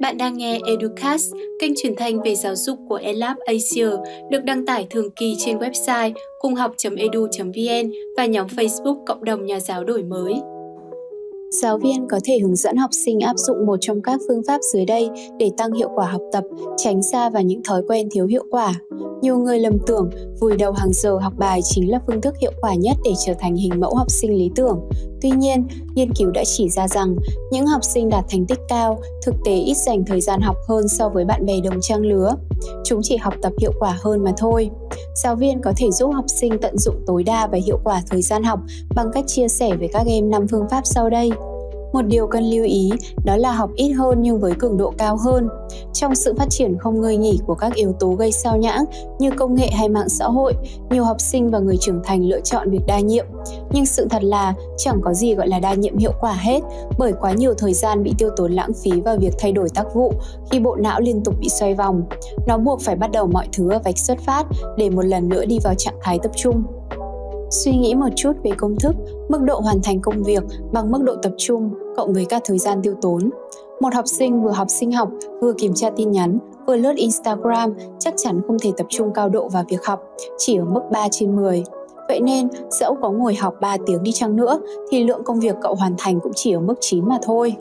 Bạn đang nghe Educast, kênh truyền thanh về giáo dục của ELAB Asia, được đăng tải thường kỳ trên website cunghoc.edu.vn và nhóm Facebook Cộng đồng Nhà giáo đổi mới. Giáo viên có thể hướng dẫn học sinh áp dụng một trong các phương pháp dưới đây để tăng hiệu quả học tập, tránh xa vào những thói quen thiếu hiệu quả. Nhiều người lầm tưởng vùi đầu hàng giờ học bài chính là phương thức hiệu quả nhất để trở thành hình mẫu học sinh lý tưởng. Tuy nhiên, nghiên cứu đã chỉ ra rằng những học sinh đạt thành tích cao thực tế ít dành thời gian học hơn so với bạn bè đồng trang lứa. Chúng chỉ học tập hiệu quả hơn mà thôi. Giáo viên có thể giúp học sinh tận dụng tối đa và hiệu quả thời gian học bằng cách chia sẻ với các em năm phương pháp sau đây. Một điều cần lưu ý đó là học ít hơn nhưng với cường độ cao hơn. Trong sự phát triển không ngơi nghỉ của các yếu tố gây sao nhãng như công nghệ hay mạng xã hội, nhiều học sinh và người trưởng thành lựa chọn việc đa nhiệm. Nhưng sự thật là chẳng có gì gọi là đa nhiệm hiệu quả hết, bởi quá nhiều thời gian bị tiêu tốn lãng phí vào việc thay đổi tác vụ khi bộ não liên tục bị xoay vòng. Nó buộc phải bắt đầu mọi thứ ở vạch xuất phát để một lần nữa đi vào trạng thái tập trung. Suy nghĩ một chút về công thức, mức độ hoàn thành công việc bằng mức độ tập trung cộng với các thời gian tiêu tốn. Một học sinh vừa học sinh học, vừa kiểm tra tin nhắn, vừa lướt Instagram chắc chắn không thể tập trung cao độ vào việc học, chỉ ở mức 3 trên 10. Vậy nên, dẫu có ngồi học 3 tiếng đi chăng nữa, thì lượng công việc cậu hoàn thành cũng chỉ ở mức 9 mà thôi.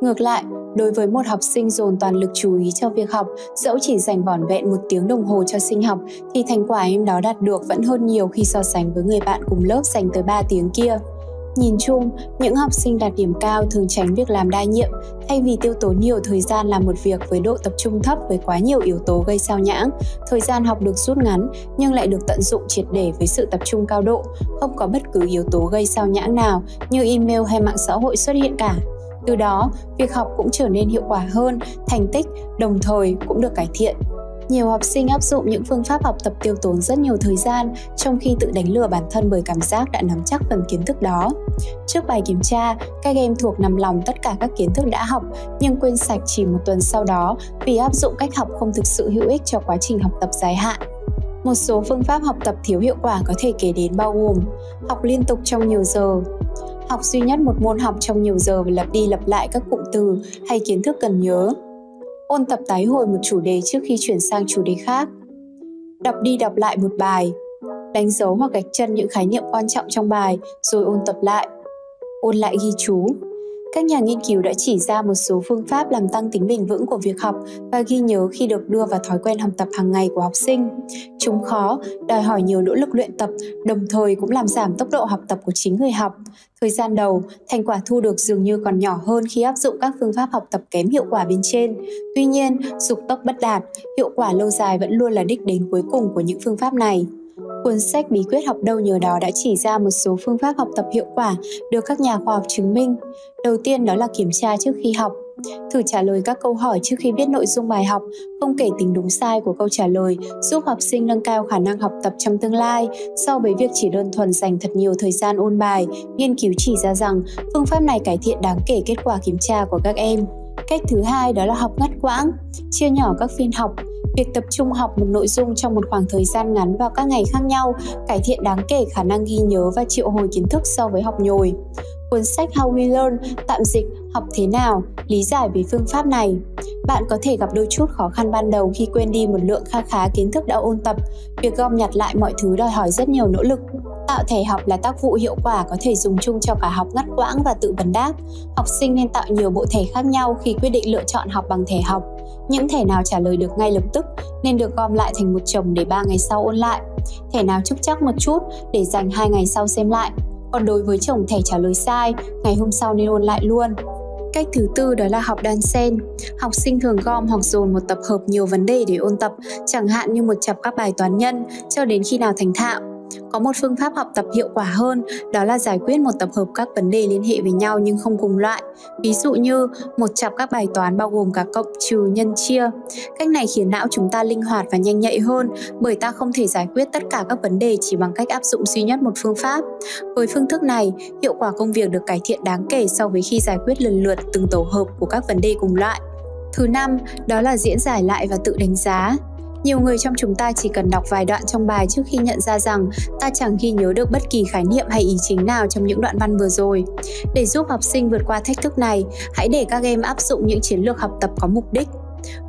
Ngược lại, đối với một học sinh dồn toàn lực chú ý cho việc học, dẫu chỉ dành vỏn vẹn một tiếng đồng hồ cho sinh học, thì thành quả em đó đạt được vẫn hơn nhiều khi so sánh với người bạn cùng lớp dành tới 3 tiếng kia. Nhìn chung, những học sinh đạt điểm cao thường tránh việc làm đa nhiệm thay vì tiêu tốn nhiều thời gian làm một việc với độ tập trung thấp với quá nhiều yếu tố gây sao nhãng. Thời gian học được rút ngắn nhưng lại được tận dụng triệt để với sự tập trung cao độ, không có bất cứ yếu tố gây sao nhãng nào như email hay mạng xã hội xuất hiện cả. Từ đó, việc học cũng trở nên hiệu quả hơn, thành tích đồng thời cũng được cải thiện. Nhiều học sinh áp dụng những phương pháp học tập tiêu tốn rất nhiều thời gian, trong khi tự đánh lừa bản thân bởi cảm giác đã nắm chắc phần kiến thức đó. Trước bài kiểm tra, các em thuộc nằm lòng tất cả các kiến thức đã học, nhưng quên sạch chỉ một tuần sau đó vì áp dụng cách học không thực sự hữu ích cho quá trình học tập dài hạn. Một số phương pháp học tập thiếu hiệu quả có thể kể đến bao gồm học liên tục trong nhiều giờ, học duy nhất một môn học trong nhiều giờ và lặp đi lặp lại các cụm từ hay kiến thức cần nhớ, ôn tập tái hồi một chủ đề trước khi chuyển sang chủ đề khác, đọc đi đọc lại một bài, đánh dấu hoặc gạch chân những khái niệm quan trọng trong bài rồi ôn tập lại, ôn lại ghi chú, các nhà nghiên cứu đã chỉ ra một số phương pháp làm tăng tính bền vững của việc học và ghi nhớ khi được đưa vào thói quen học tập hàng ngày của học sinh. Chúng khó, đòi hỏi nhiều nỗ lực luyện tập, đồng thời cũng làm giảm tốc độ học tập của chính người học. Thời gian đầu, thành quả thu được dường như còn nhỏ hơn khi áp dụng các phương pháp học tập kém hiệu quả bên trên. Tuy nhiên, dục tốc bất đạt, hiệu quả lâu dài vẫn luôn là đích đến cuối cùng của những phương pháp này. Cuốn sách Bí quyết học đâu nhờ đó đã chỉ ra một số phương pháp học tập hiệu quả được các nhà khoa học chứng minh. Đầu tiên đó là kiểm tra trước khi học. Thử trả lời các câu hỏi trước khi biết nội dung bài học, không kể tính đúng sai của câu trả lời, giúp học sinh nâng cao khả năng học tập trong tương lai. So với việc chỉ đơn thuần dành thật nhiều thời gian ôn bài, nghiên cứu chỉ ra rằng phương pháp này cải thiện đáng kể kết quả kiểm tra của các em. Cách thứ hai đó là học ngắt quãng, chia nhỏ các phiên học, Việc tập trung học một nội dung trong một khoảng thời gian ngắn vào các ngày khác nhau cải thiện đáng kể khả năng ghi nhớ và triệu hồi kiến thức so với học nhồi. Cuốn sách How We Learn tạm dịch học thế nào, lý giải về phương pháp này. Bạn có thể gặp đôi chút khó khăn ban đầu khi quên đi một lượng kha khá kiến thức đã ôn tập. Việc gom nhặt lại mọi thứ đòi hỏi rất nhiều nỗ lực. Tạo thẻ học là tác vụ hiệu quả có thể dùng chung cho cả học ngắt quãng và tự vấn đáp. Học sinh nên tạo nhiều bộ thẻ khác nhau khi quyết định lựa chọn học bằng thẻ học. Những thẻ nào trả lời được ngay lập tức nên được gom lại thành một chồng để 3 ngày sau ôn lại. Thẻ nào trúc chắc một chút để dành 2 ngày sau xem lại. Còn đối với chồng thẻ trả lời sai, ngày hôm sau nên ôn lại luôn. Cách thứ tư đó là học đan sen. Học sinh thường gom hoặc dồn một tập hợp nhiều vấn đề để ôn tập, chẳng hạn như một chặp các bài toán nhân cho đến khi nào thành thạo. Có một phương pháp học tập hiệu quả hơn, đó là giải quyết một tập hợp các vấn đề liên hệ với nhau nhưng không cùng loại. Ví dụ như một chặp các bài toán bao gồm cả cộng trừ nhân chia. Cách này khiến não chúng ta linh hoạt và nhanh nhạy hơn bởi ta không thể giải quyết tất cả các vấn đề chỉ bằng cách áp dụng duy nhất một phương pháp. Với phương thức này, hiệu quả công việc được cải thiện đáng kể so với khi giải quyết lần lượt từng tổ hợp của các vấn đề cùng loại. Thứ năm, đó là diễn giải lại và tự đánh giá. Nhiều người trong chúng ta chỉ cần đọc vài đoạn trong bài trước khi nhận ra rằng ta chẳng ghi nhớ được bất kỳ khái niệm hay ý chính nào trong những đoạn văn vừa rồi. Để giúp học sinh vượt qua thách thức này, hãy để các em áp dụng những chiến lược học tập có mục đích.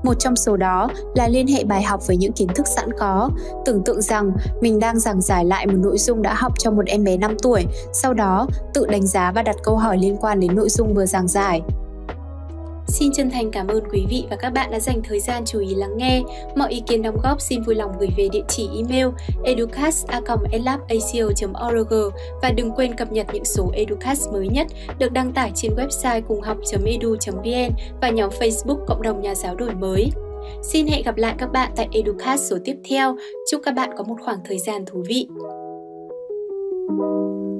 Một trong số đó là liên hệ bài học với những kiến thức sẵn có. Tưởng tượng rằng mình đang giảng giải lại một nội dung đã học cho một em bé 5 tuổi, sau đó tự đánh giá và đặt câu hỏi liên quan đến nội dung vừa giảng giải. Xin chân thành cảm ơn quý vị và các bạn đã dành thời gian chú ý lắng nghe. Mọi ý kiến đóng góp xin vui lòng gửi về địa chỉ email educast.elabacio.org và đừng quên cập nhật những số Educast mới nhất được đăng tải trên website cùng học.edu.vn và nhóm Facebook Cộng đồng Nhà giáo đổi mới. Xin hẹn gặp lại các bạn tại Educast số tiếp theo. Chúc các bạn có một khoảng thời gian thú vị. thank you